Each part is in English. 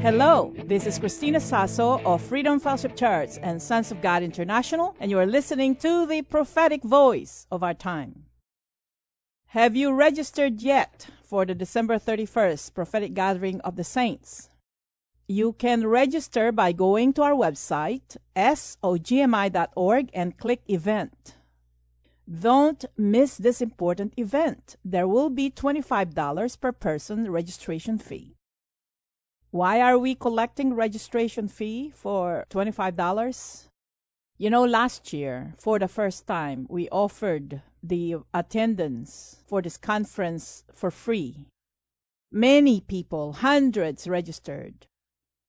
Hello, this is Christina Sasso of Freedom Fellowship Church and Sons of God International, and you are listening to the prophetic voice of our time. Have you registered yet for the December 31st prophetic gathering of the saints? You can register by going to our website, sogmi.org, and click event. Don't miss this important event. There will be $25 per person registration fee. Why are we collecting registration fee for $25? You know, last year, for the first time, we offered the attendance for this conference for free. Many people, hundreds registered.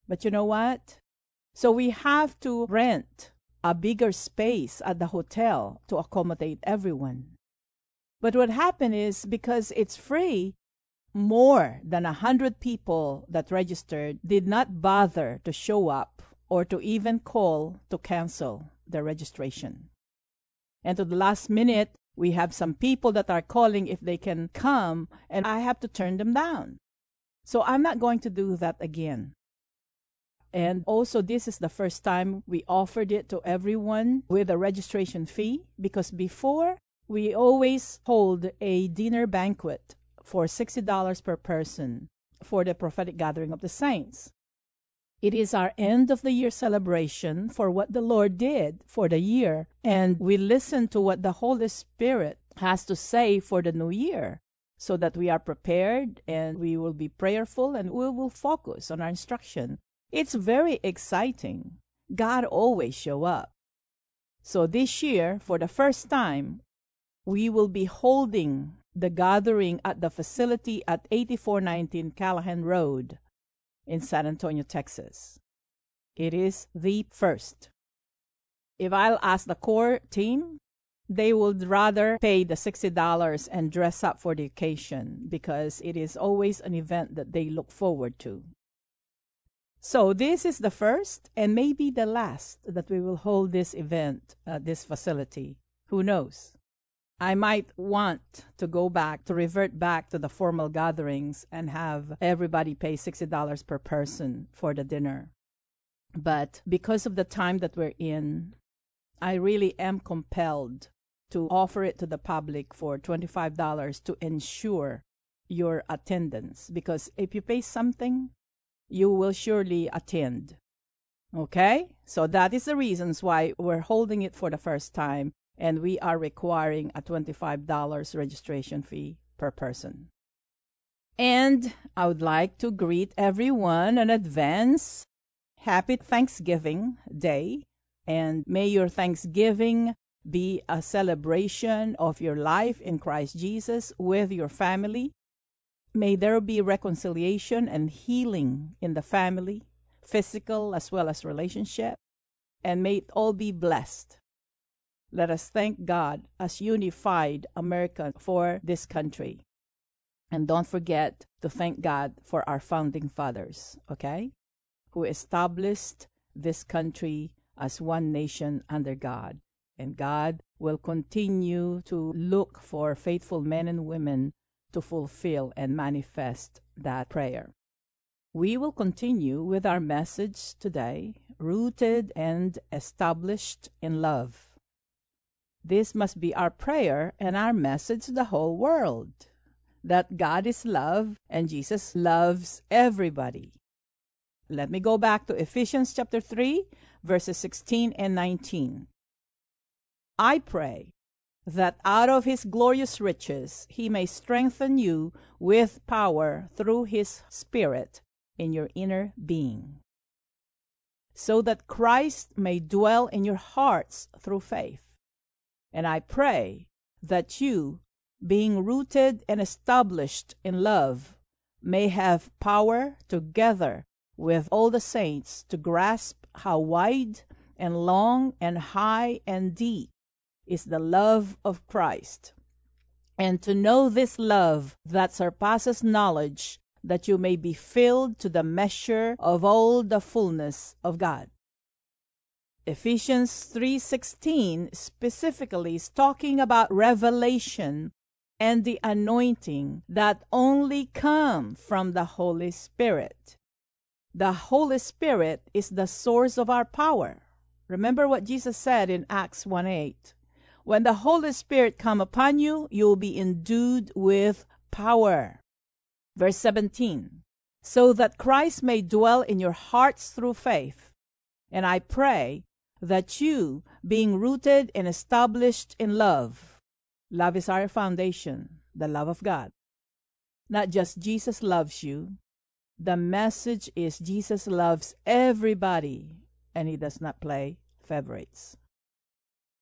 But you know what? So we have to rent a bigger space at the hotel to accommodate everyone. But what happened is because it's free, more than a hundred people that registered did not bother to show up or to even call to cancel their registration. And to the last minute, we have some people that are calling if they can come, and I have to turn them down. So I'm not going to do that again. And also, this is the first time we offered it to everyone with a registration fee because before we always hold a dinner banquet for $60 per person for the prophetic gathering of the saints. It is our end of the year celebration for what the Lord did for the year, and we listen to what the Holy Spirit has to say for the new year so that we are prepared and we will be prayerful and we will focus on our instruction it's very exciting. God always show up. So this year, for the first time, we will be holding the gathering at the facility at 8419 Callahan Road in San Antonio, Texas. It is the first. If I'll ask the core team, they would rather pay the $60 and dress up for the occasion because it is always an event that they look forward to. So this is the first and maybe the last that we will hold this event at this facility. Who knows? I might want to go back to revert back to the formal gatherings and have everybody pay $60 per person for the dinner. But because of the time that we're in, I really am compelled to offer it to the public for $25 to ensure your attendance because if you pay something you will surely attend. Okay? So that is the reasons why we're holding it for the first time and we are requiring a $25 registration fee per person. And I would like to greet everyone in advance. Happy Thanksgiving Day. And may your Thanksgiving be a celebration of your life in Christ Jesus with your family May there be reconciliation and healing in the family, physical as well as relationship, and may it all be blessed. Let us thank God as unified America for this country. And don't forget to thank God for our founding fathers, okay? Who established this country as one nation under God. And God will continue to look for faithful men and women to fulfill and manifest that prayer. We will continue with our message today, rooted and established in love. This must be our prayer and our message to the whole world that God is love and Jesus loves everybody. Let me go back to Ephesians chapter 3, verses 16 and 19. I pray that out of his glorious riches he may strengthen you with power through his Spirit in your inner being, so that Christ may dwell in your hearts through faith. And I pray that you, being rooted and established in love, may have power together with all the saints to grasp how wide and long and high and deep is the love of Christ, and to know this love that surpasses knowledge, that you may be filled to the measure of all the fullness of God. Ephesians 3:16 specifically is talking about revelation and the anointing that only come from the Holy Spirit. The Holy Spirit is the source of our power. Remember what Jesus said in Acts 1 8. When the Holy Spirit come upon you, you will be endued with power. Verse 17. So that Christ may dwell in your hearts through faith. And I pray that you, being rooted and established in love, love is our foundation, the love of God. Not just Jesus loves you, the message is Jesus loves everybody and he does not play favorites.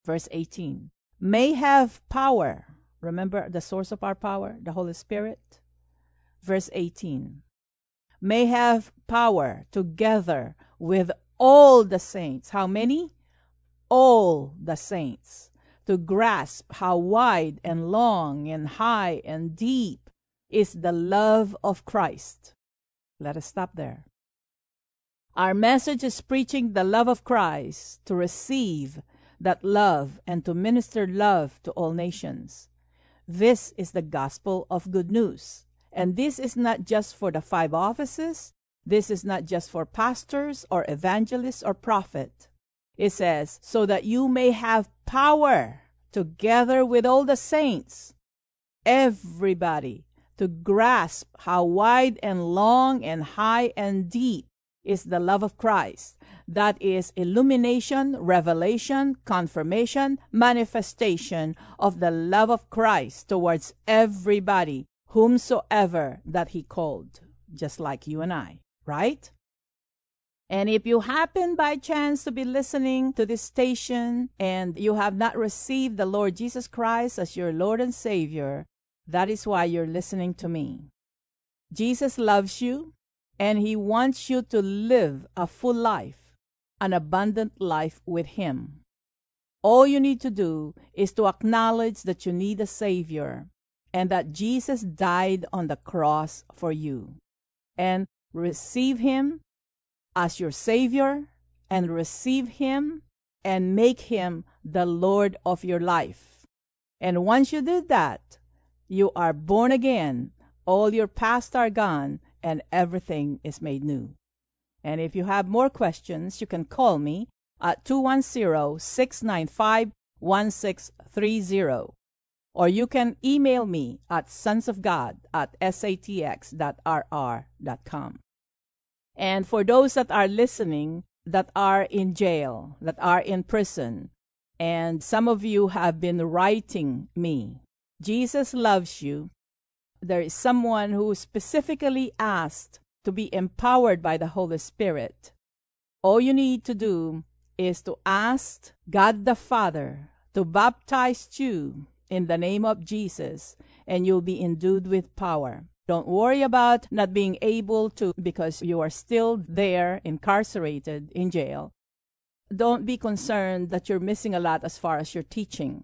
Verse 18 may have power. Remember the source of our power, the Holy Spirit? Verse 18 may have power together with all the saints. How many? All the saints. To grasp how wide and long and high and deep is the love of Christ. Let us stop there. Our message is preaching the love of Christ to receive that love and to minister love to all nations. This is the gospel of good news. And this is not just for the five offices. This is not just for pastors or evangelists or prophet. It says, so that you may have power together with all the saints, everybody, to grasp how wide and long and high and deep is the love of Christ. That is illumination, revelation, confirmation, manifestation of the love of Christ towards everybody, whomsoever that he called, just like you and I, right? And if you happen by chance to be listening to this station and you have not received the Lord Jesus Christ as your Lord and Savior, that is why you're listening to me. Jesus loves you and He wants you to live a full life, an abundant life with Him. All you need to do is to acknowledge that you need a Savior and that Jesus died on the cross for you, and receive Him as your Savior, and receive Him and make Him the Lord of your life. And once you did that, you are born again. All your past are gone, and everything is made new. And if you have more questions, you can call me at 210 695 1630. Or you can email me at sonsofgod at satx.rr.com. And for those that are listening that are in jail, that are in prison, and some of you have been writing me, Jesus loves you there is someone who specifically asked to be empowered by the Holy Spirit, all you need to do is to ask God the Father to baptize you in the name of Jesus, and you'll be endued with power. Don't worry about not being able to because you are still there, incarcerated in jail. Don't be concerned that you're missing a lot as far as your teaching.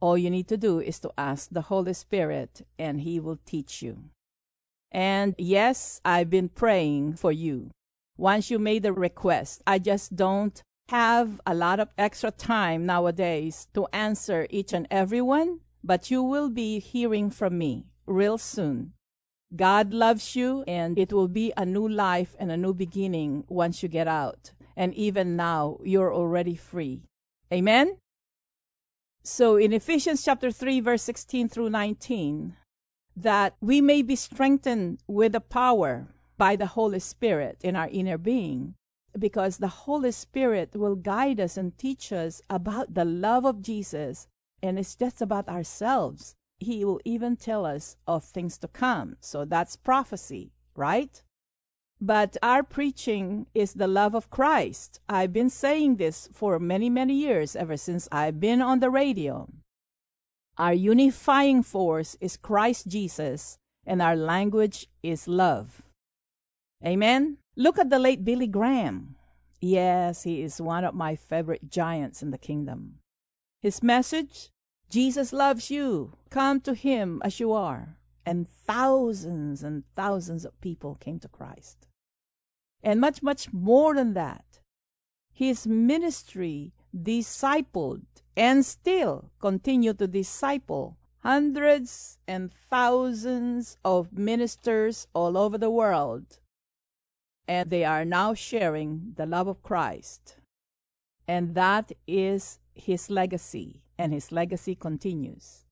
All you need to do is to ask the Holy Spirit, and He will teach you. And yes, I've been praying for you. Once you made the request, I just don't have a lot of extra time nowadays to answer each and every one, but you will be hearing from me real soon. God loves you, and it will be a new life and a new beginning once you get out. And even now, you're already free. Amen? So in Ephesians chapter 3, verse 16 through 19, that we may be strengthened with the power by the Holy Spirit in our inner being, because the Holy Spirit will guide us and teach us about the love of Jesus, and it's just about ourselves. He will even tell us of things to come. So that's prophecy, right? But our preaching is the love of Christ. I've been saying this for many, many years, ever since I've been on the radio. Our unifying force is Christ Jesus, and our language is love. Amen? Look at the late Billy Graham. Yes, he is one of my favorite giants in the kingdom. His message Jesus loves you. Come to him as you are. And thousands and thousands of people came to Christ. And much, much more than that. His ministry discipled and still continue to disciple hundreds and thousands of ministers all over the world. And they are now sharing the love of Christ. And that is his legacy, and his legacy continues.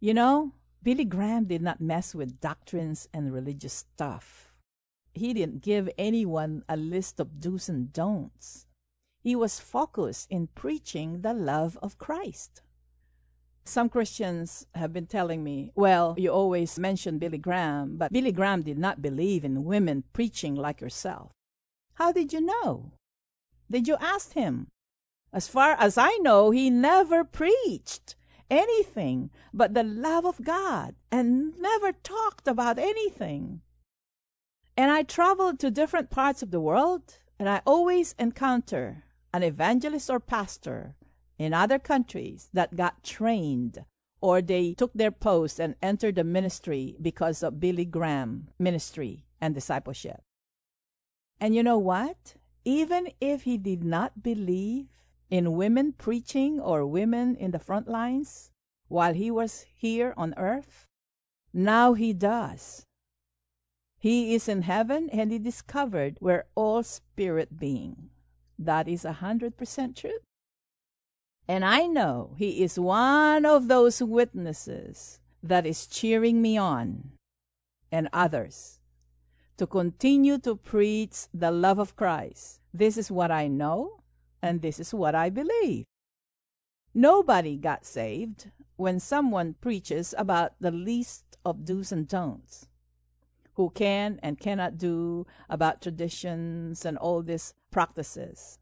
You know, Billy Graham did not mess with doctrines and religious stuff. He didn't give anyone a list of do's and don'ts. He was focused in preaching the love of Christ. Some Christians have been telling me, well, you always mention Billy Graham, but Billy Graham did not believe in women preaching like yourself. How did you know? Did you ask him? As far as I know, he never preached anything but the love of God and never talked about anything. And I traveled to different parts of the world, and I always encounter an evangelist or pastor in other countries that got trained or they took their post and entered the ministry because of Billy Graham ministry and discipleship. And you know what? Even if he did not believe in women preaching or women in the front lines while he was here on earth, now he does. He is in heaven and he discovered where all spirit being. That is a hundred percent true. And I know he is one of those witnesses that is cheering me on and others to continue to preach the love of Christ. This is what I know and this is what I believe. Nobody got saved when someone preaches about the least of do's and don'ts who can and cannot do about traditions and all these practices.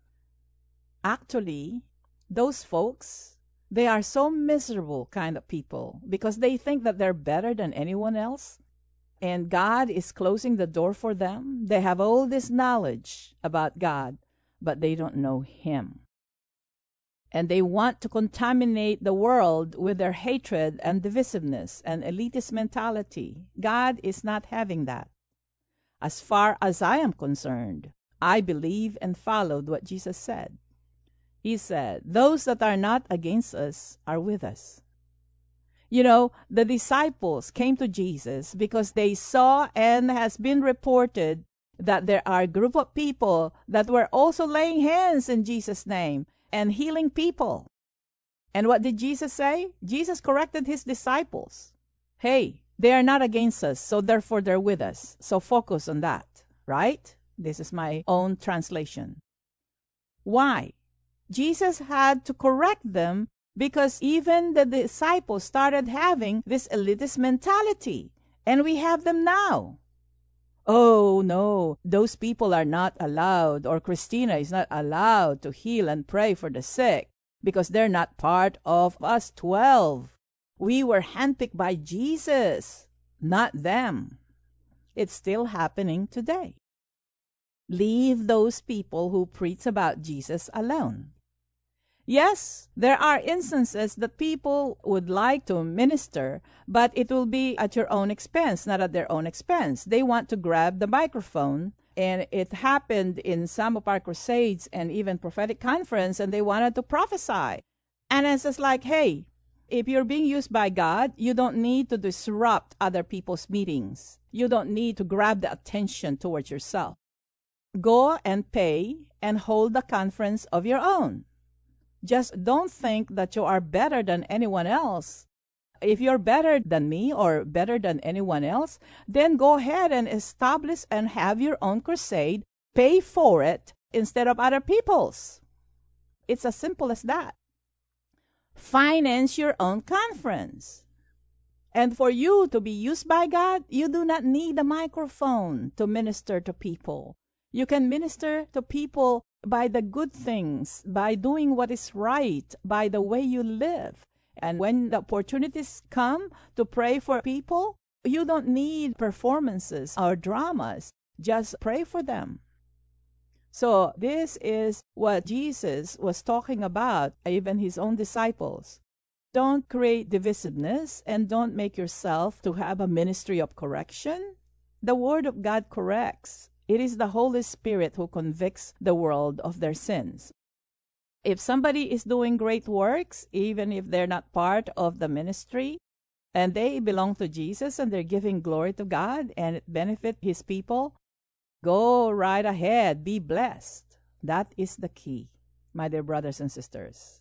Actually, those folks, they are so miserable kind of people because they think that they're better than anyone else and God is closing the door for them. They have all this knowledge about God, but they don't know Him. And they want to contaminate the world with their hatred and divisiveness and elitist mentality. God is not having that. As far as I am concerned, I believe and followed what Jesus said. He said, Those that are not against us are with us. You know, the disciples came to Jesus because they saw and has been reported that there are a group of people that were also laying hands in Jesus' name and healing people. And what did Jesus say? Jesus corrected his disciples. Hey, they are not against us, so therefore they're with us. So focus on that, right? This is my own translation. Why? Jesus had to correct them because even the disciples started having this elitist mentality, and we have them now. Oh, no, those people are not allowed, or Christina is not allowed to heal and pray for the sick because they're not part of us 12. We were handpicked by Jesus, not them. It's still happening today. Leave those people who preach about Jesus alone. Yes, there are instances that people would like to minister, but it will be at your own expense, not at their own expense. They want to grab the microphone, and it happened in some of our crusades and even prophetic conference, and they wanted to prophesy. And it's just like, hey, if you're being used by God, you don't need to disrupt other people's meetings. You don't need to grab the attention towards yourself. Go and pay and hold a conference of your own. Just don't think that you are better than anyone else. If you're better than me or better than anyone else, then go ahead and establish and have your own crusade, pay for it instead of other people's. It's as simple as that. Finance your own conference. And for you to be used by God, you do not need a microphone to minister to people. You can minister to people by the good things, by doing what is right, by the way you live. And when the opportunities come to pray for people, you don't need performances or dramas. just pray for them. So, this is what Jesus was talking about, even his own disciples. Don't create divisiveness and don't make yourself to have a ministry of correction. The Word of God corrects. It is the Holy Spirit who convicts the world of their sins. If somebody is doing great works, even if they're not part of the ministry, and they belong to Jesus and they're giving glory to God and it benefit his people, go right ahead, be blessed. That is the key, my dear brothers and sisters.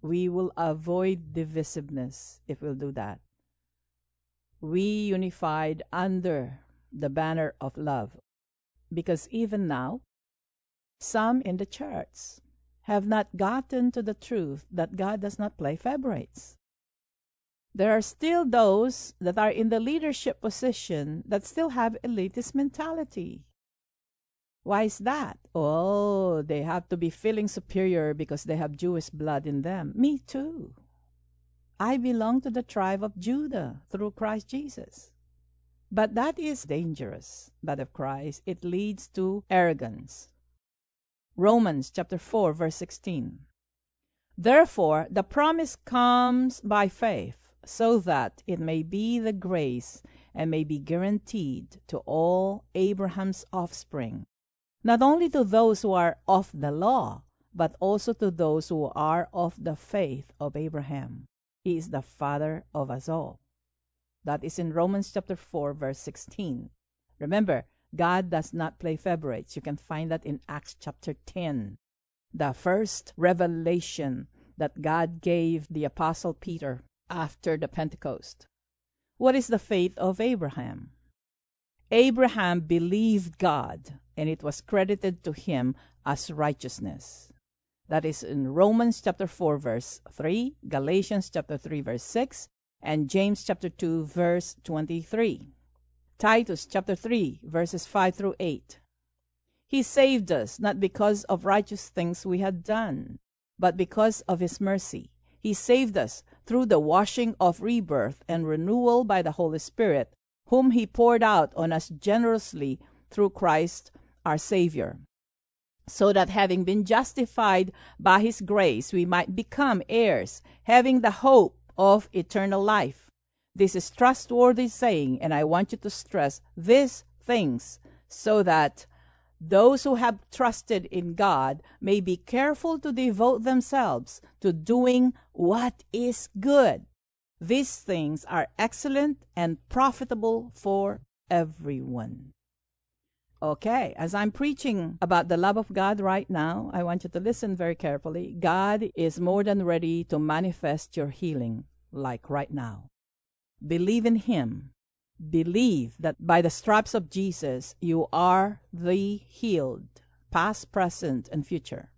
We will avoid divisiveness if we'll do that. We unified under the banner of love. Because even now, some in the church have not gotten to the truth that God does not play favorites. There are still those that are in the leadership position that still have elitist mentality. Why is that? Oh, they have to be feeling superior because they have Jewish blood in them. Me too. I belong to the tribe of Judah through Christ Jesus. But that is dangerous, but of Christ. It leads to arrogance. Romans chapter 4 verse 16. Therefore, the promise comes by faith, so that it may be the grace and may be guaranteed to all Abraham's offspring, not only to those who are of the law, but also to those who are of the faith of Abraham. He is the father of us all. That is in Romans chapter 4 verse 16. Remember, God does not play favorites. You can find that in Acts chapter 10. The first revelation that God gave the Apostle Peter after the Pentecost. What is the faith of Abraham? Abraham believed God, and it was credited to him as righteousness. That is in Romans chapter 4 verse 3, Galatians chapter 3 verse 6, and James chapter 2 verse 23. Titus chapter 3, verses 5 through 8. He saved us not because of righteous things we had done, but because of His mercy. He saved us through the washing of rebirth and renewal by the Holy Spirit, whom He poured out on us generously through Christ our Savior, so that having been justified by His grace, we might become heirs, having the hope of eternal life. This is trustworthy saying, and I want you to stress these things so that those who have trusted in God may be careful to devote themselves to doing what is good. These things are excellent and profitable for everyone. Okay, as I'm preaching about the love of God right now, I want you to listen very carefully. God is more than ready to manifest your healing, like right now. Believe in Him. Believe that by the stripes of Jesus you are the healed, past, present, and future.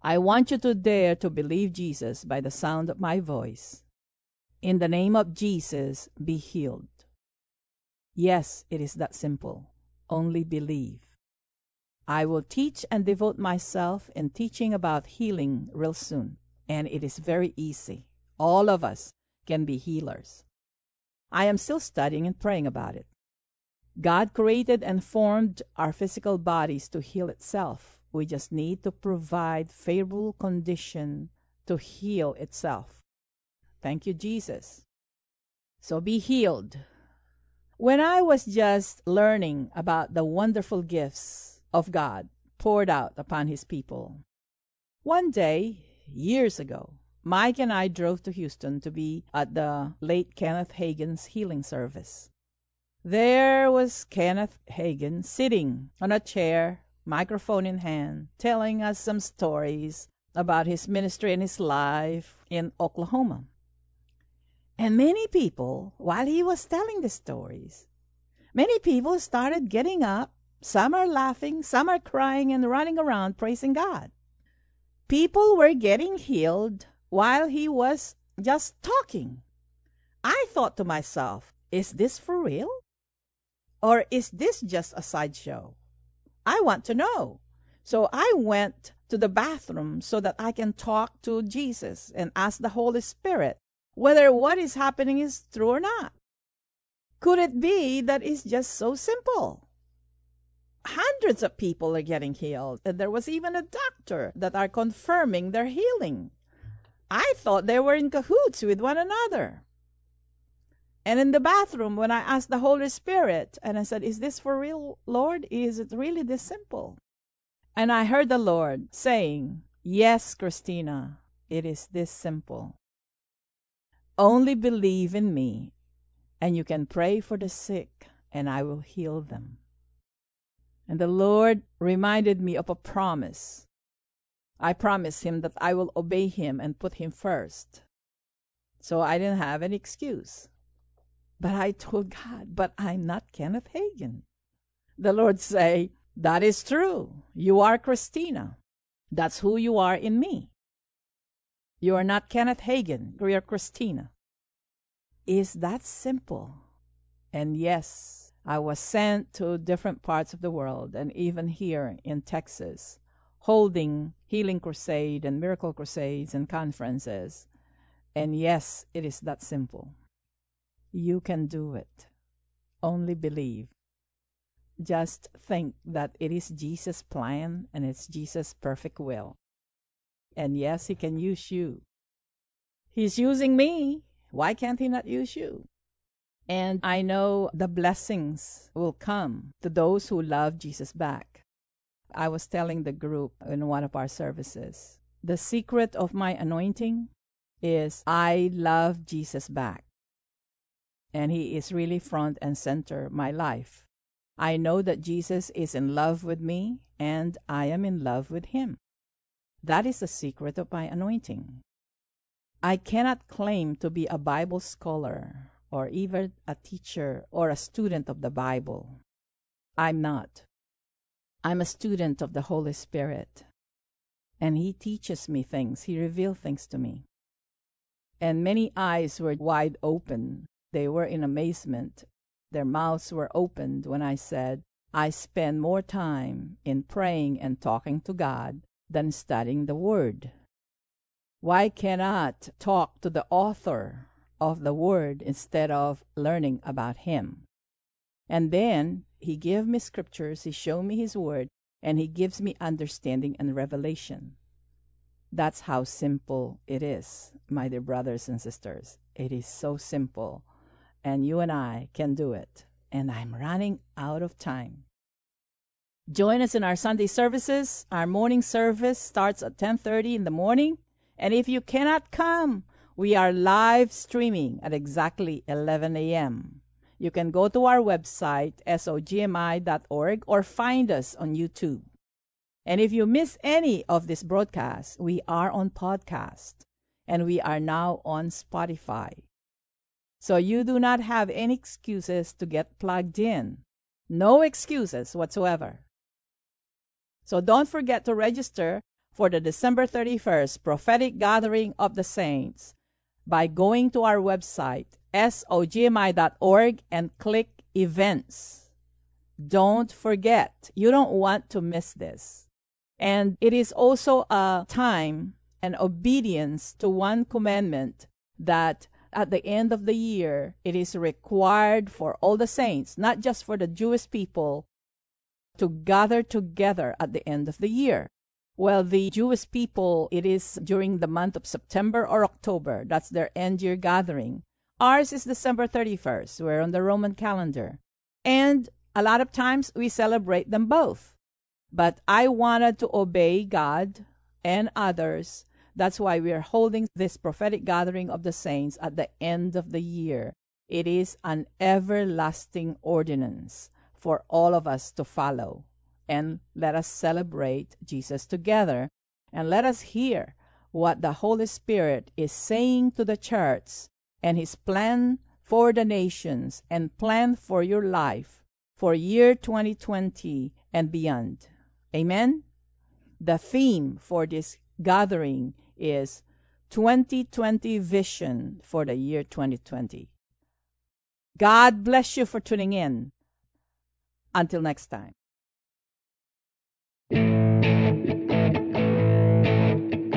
I want you to dare to believe Jesus by the sound of my voice. In the name of Jesus, be healed. Yes, it is that simple. Only believe. I will teach and devote myself in teaching about healing real soon, and it is very easy. All of us can be healers. I am still studying and praying about it. God created and formed our physical bodies to heal itself. We just need to provide favorable condition to heal itself. Thank you, Jesus. So be healed. When I was just learning about the wonderful gifts of God poured out upon his people, one day, years ago, Mike and I drove to Houston to be at the late Kenneth Hagin's healing service. There was Kenneth Hagin sitting on a chair, microphone in hand, telling us some stories about his ministry and his life in Oklahoma. And many people, while he was telling the stories, many people started getting up. Some are laughing, some are crying and running around praising God. People were getting healed while he was just talking. I thought to myself, is this for real? Or is this just a sideshow? I want to know. So I went to the bathroom so that I can talk to Jesus and ask the Holy Spirit whether what is happening is true or not. Could it be that it's just so simple? hundreds of people are getting healed. And there was even a doctor that are confirming their healing. I thought they were in cahoots with one another. And in the bathroom, when I asked the Holy Spirit, and I said, Is this for real, Lord? Is it really this simple? And I heard the Lord saying, Yes, Christina, it is this simple. Only believe in me, and you can pray for the sick, and I will heal them. And the Lord reminded me of a promise. I promised him that I will obey him and put him first. So I didn't have an excuse. But I told God, but I'm not Kenneth Hagin. The Lord say, that is true. You are Christina. That's who you are in me. You are not Kenneth Hagin. You're Christina. Is that simple? And yes, I was sent to different parts of the world and even here in Texas, holding healing crusade and miracle crusades and conferences. And yes, it is that simple. You can do it. Only believe. Just think that it is Jesus' plan and it's Jesus' perfect will. And yes, He can use you. He's using me. Why can't He not use you? And I know the blessings will come to those who love Jesus back. I was telling the group in one of our services the secret of my anointing is I love Jesus back and He is really front and center my life. I know that Jesus is in love with me, and I am in love with Him. That is the secret of my anointing. I cannot claim to be a Bible scholar or even a teacher or a student of the Bible. I'm not. I'm a student of the Holy Spirit. And He teaches me things, He reveals things to me. And many eyes were wide open they were in amazement. Their mouths were opened when I said, I spend more time in praying and talking to God than studying the Word. Why cannot talk to the author of the Word instead of learning about Him? And then He gave me scriptures, He showed me His Word, and He gives me understanding and revelation. That's how simple it is, my dear brothers and sisters. It is so simple and you and I can do it. And I'm running out of time. Join us in our Sunday services. Our morning service starts at 10:30 in the morning, and if you cannot come, we are live streaming at exactly 11 a.m. You can go to our website sogmi.org or find us on YouTube. And if you miss any of this broadcast, we are on podcast and we are now on Spotify. So you do not have any excuses to get plugged in. No excuses whatsoever. So don't forget to register for the December 31st prophetic gathering of the saints by going to our website sogmi.org and click events. Don't forget. You don't want to miss this. And it is also a time and obedience to one commandment that at the end of the year, it is required for all the saints, not just for the Jewish people, to gather together at the end of the year. Well, the Jewish people, it is during the month of September or October. That's their end year gathering. Ours is December 31st. We're on the Roman calendar. And a lot of times we celebrate them both. But I wanted to obey God and others that's why we are holding this prophetic gathering of the saints at the end of the year. It is an everlasting ordinance for all of us to follow. And let us celebrate Jesus together. And let us hear what the Holy Spirit is saying to the church and his plan for the nations and plan for your life for year 2020 and beyond. Amen. The theme for this gathering is 2020 vision for the year 2020. God bless you for tuning in. Until next time.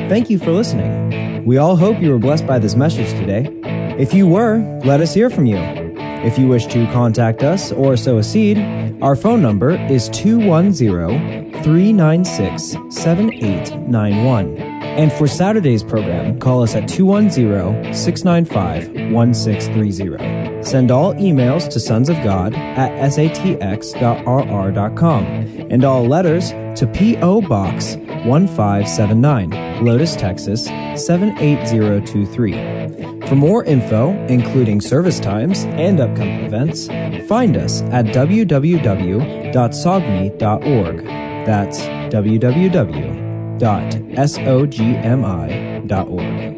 Thank you for listening. We all hope you were blessed by this message today. If you were, let us hear from you. If you wish to contact us or sow a seed, Our phone number is 210 396 7891. And for Saturday's program, call us at 210 695 1630. Send all emails to sons of God at satx.rr.com and all letters to P.O. Box 1579, Helotes, Texas 78023. For more info, including service times and upcoming events, find us at www.sogmi.org. That's www.sogmi.org.